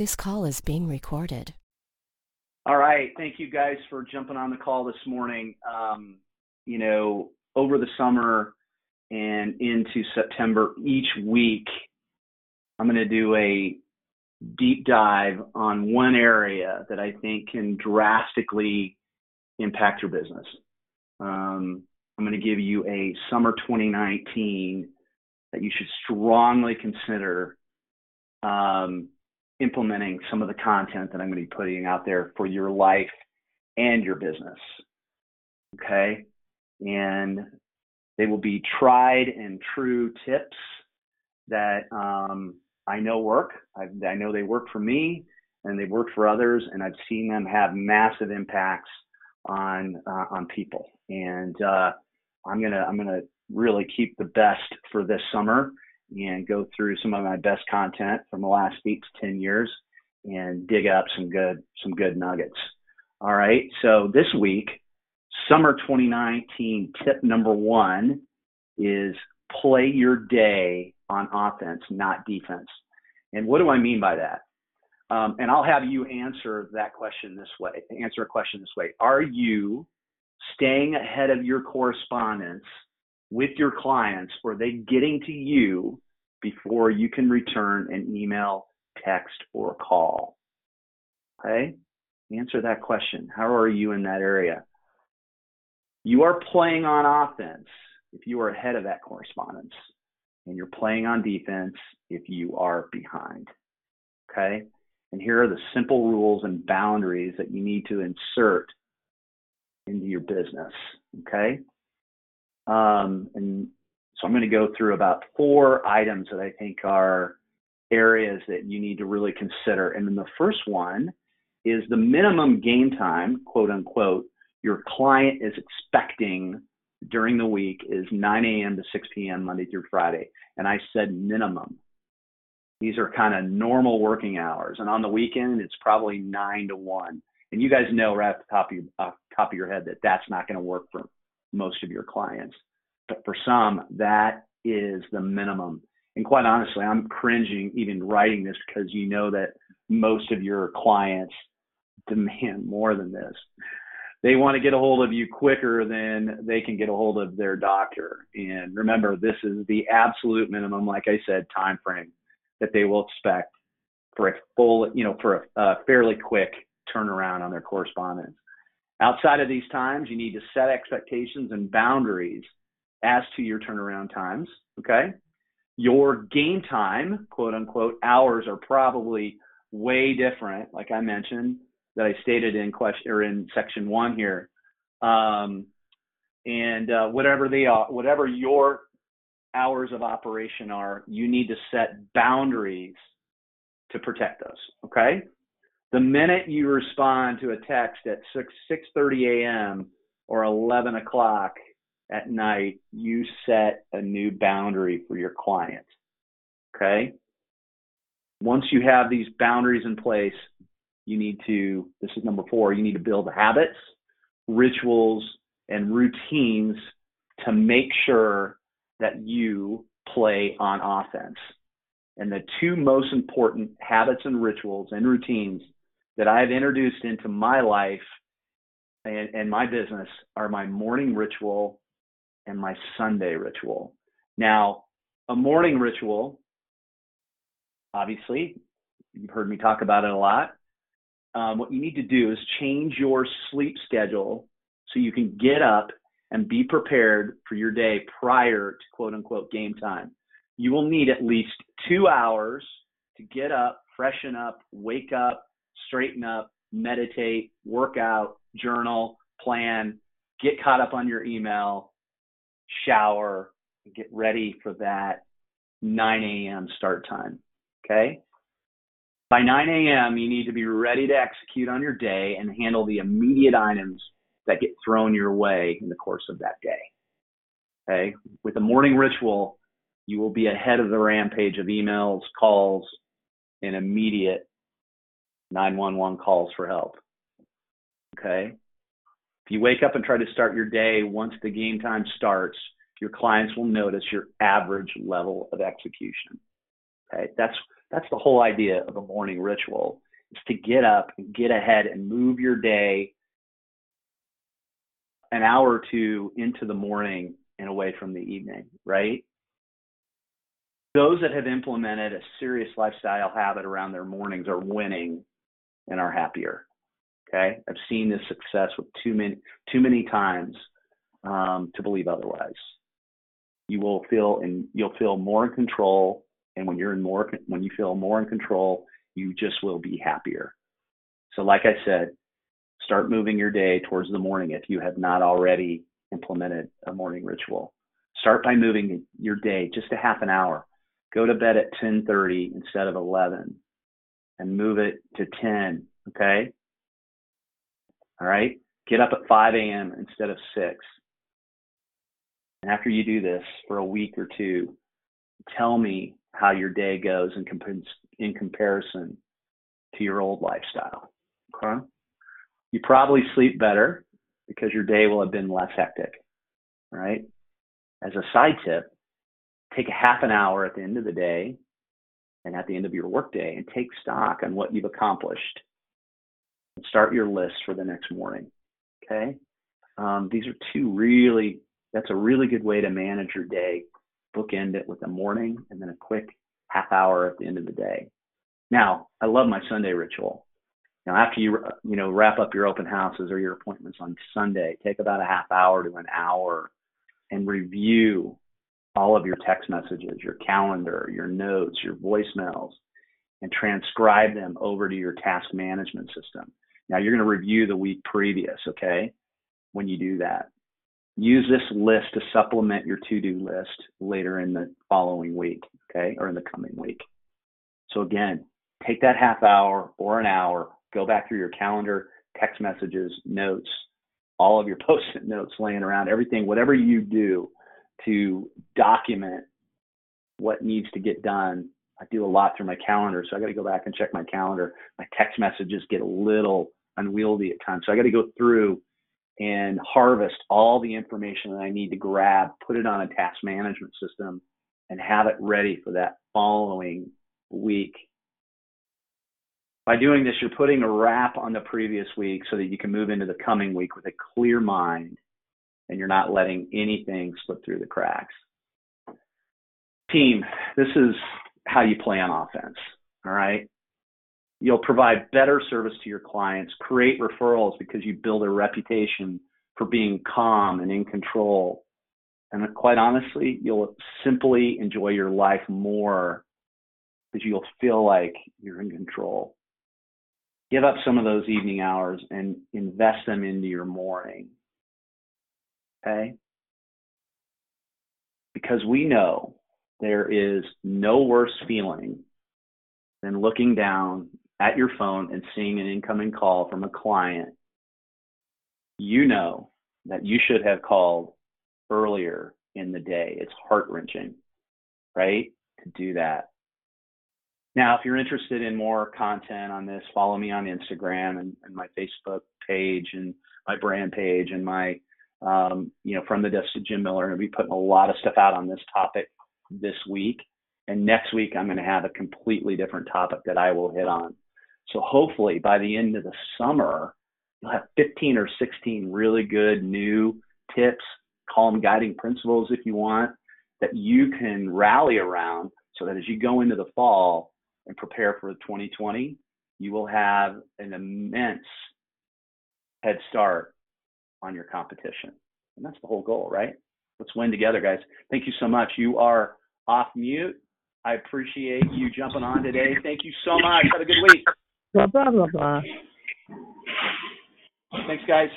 This call is being recorded. All right. Thank you guys for jumping on the call this morning. Um, you know, over the summer and into September, each week, I'm going to do a deep dive on one area that I think can drastically impact your business. Um, I'm going to give you a summer 2019 that you should strongly consider um, implementing some of the content that I'm going to be putting out there for your life and your business. Okay. And they will be tried and true tips that um, I know work. I, I know they work for me and they've worked for others, and I've seen them have massive impacts on uh, on people. And uh, I'm gonna I'm gonna really keep the best for this summer and go through some of my best content from the last eight to ten years and dig up some good some good nuggets. All right. So this week, summer 2019 tip number one is play your day on offense, not defense. And what do I mean by that? Um, and I'll have you answer that question this way. Answer a question this way: Are you staying ahead of your correspondence with your clients, are they getting to you before you can return an email, text, or call? Okay? Answer that question. How are you in that area? You are playing on offense if you are ahead of that correspondence, and you're playing on defense if you are behind. Okay? And here are the simple rules and boundaries that you need to insert into your business. Okay? Um, and so I'm going to go through about four items that I think are areas that you need to really consider. And then the first one is the minimum game time, quote unquote, your client is expecting during the week is 9 a.m. to 6 p.m. Monday through Friday. And I said minimum. These are kind of normal working hours. And on the weekend, it's probably 9 to 1. And you guys know right off the top of your, top of your head that that's not going to work for most of your clients. But for some, that is the minimum. And quite honestly, I'm cringing even writing this because you know that most of your clients demand more than this. They want to get a hold of you quicker than they can get a hold of their doctor. And remember, this is the absolute minimum, like I said, time frame that they will expect for a full, you know, for a, a fairly quick turnaround on their correspondence. Outside of these times, you need to set expectations and boundaries as to your turnaround times. Okay. Your game time, quote unquote, hours are probably way different, like I mentioned, that I stated in question or in section one here. Um, and uh, whatever they are, whatever your hours of operation are, you need to set boundaries to protect those. Okay. The minute you respond to a text at 6 6:30 a.m. or 11 o'clock at night, you set a new boundary for your client. Okay. Once you have these boundaries in place, you need to, this is number four, you need to build habits, rituals, and routines to make sure that you play on offense. And the two most important habits and rituals and routines that I've introduced into my life and, and my business are my morning ritual and my Sunday ritual. Now, a morning ritual, obviously, you've heard me talk about it a lot. Um, what you need to do is change your sleep schedule so you can get up and be prepared for your day prior to quote unquote game time. You will need at least two hours to get up, freshen up, wake up, straighten up, meditate, work out, journal, plan, get caught up on your email, shower, get ready for that 9 a.m. start time. Okay? By 9 a.m., you need to be ready to execute on your day and handle the immediate items that get thrown your way in the course of that day. Okay? With the morning ritual, you will be ahead of the rampage of emails, calls, and immediate 911 calls for help. Okay? If you wake up and try to start your day once the game time starts, your clients will notice your average level of execution. Okay? That's That's the whole idea of a morning ritual is to get up and get ahead and move your day an hour or two into the morning and away from the evening, right? Those that have implemented a serious lifestyle habit around their mornings are winning and are happier. Okay, I've seen this success with too many too many times um, to believe otherwise. You will feel and you'll feel more in control, and when you're in more when you feel more in control, you just will be happier. So, like I said, start moving your day towards the morning if you have not already implemented a morning ritual. Start by moving your day just a half an hour. Go to bed at 10:30 instead of 11 and move it to 10, okay? All right? Get up at 5 a.m. instead of 6. And after you do this for a week or two, tell me how your day goes in, comp- in comparison to your old lifestyle. Okay? You probably sleep better because your day will have been less hectic, right? As a side tip, take a half an hour at the end of the day and at the end of your workday and take stock on what you've accomplished and start your list for the next morning. Okay. Um, these are two really, that's a really good way to manage your day. Bookend it with a morning and then a quick half hour at the end of the day. Now, I love my Sunday ritual. Now, after you you know wrap up your open houses or your appointments on Sunday, take about a half hour to an hour and review all of your text messages, your calendar, your notes, your voicemails, and transcribe them over to your task management system. Now, you're going to review the week previous, okay? When you do that, use this list to supplement your to do list later in the following week, okay, or in the coming week. So, again, take that half hour or an hour, go back through your calendar, text messages, notes, all of your post it notes laying around, everything, whatever you do to document what needs to get done. I do a lot through my calendar, so I got to go back and check my calendar. My text messages get a little unwieldy at times, so I got to go through and harvest all the information that I need to grab, put it on a task management system, and have it ready for that following week. By doing this, you're putting a wrap on the previous week so that you can move into the coming week with a clear mind and you're not letting anything slip through the cracks. Team, this is how you play on offense. All right. You'll provide better service to your clients, create referrals because you build a reputation for being calm and in control. And quite honestly, you'll simply enjoy your life more because you'll feel like you're in control. Give up some of those evening hours and invest them into your morning. Okay? Because we know there is no worse feeling than looking down at your phone and seeing an incoming call from a client. You know that you should have called earlier in the day. It's heart wrenching, right? To do that. Now, if you're interested in more content on this, follow me on Instagram and, and my Facebook page and my brand page and my um, you know, from the desk to Jim Miller, and be putting a lot of stuff out on this topic this week. And next week, I'm going to have a completely different topic that I will hit on. So hopefully, by the end of the summer, you'll have 15 or 16 really good new tips, call them guiding principles if you want, that you can rally around so that as you go into the fall and prepare for 2020, you will have an immense head start on your competition. And that's the whole goal, right? Let's win together, guys. Thank you so much. You are off mute. I appreciate you jumping on today. Thank you so much. Have a good week. Blah, blah, blah, blah. Thanks, guys.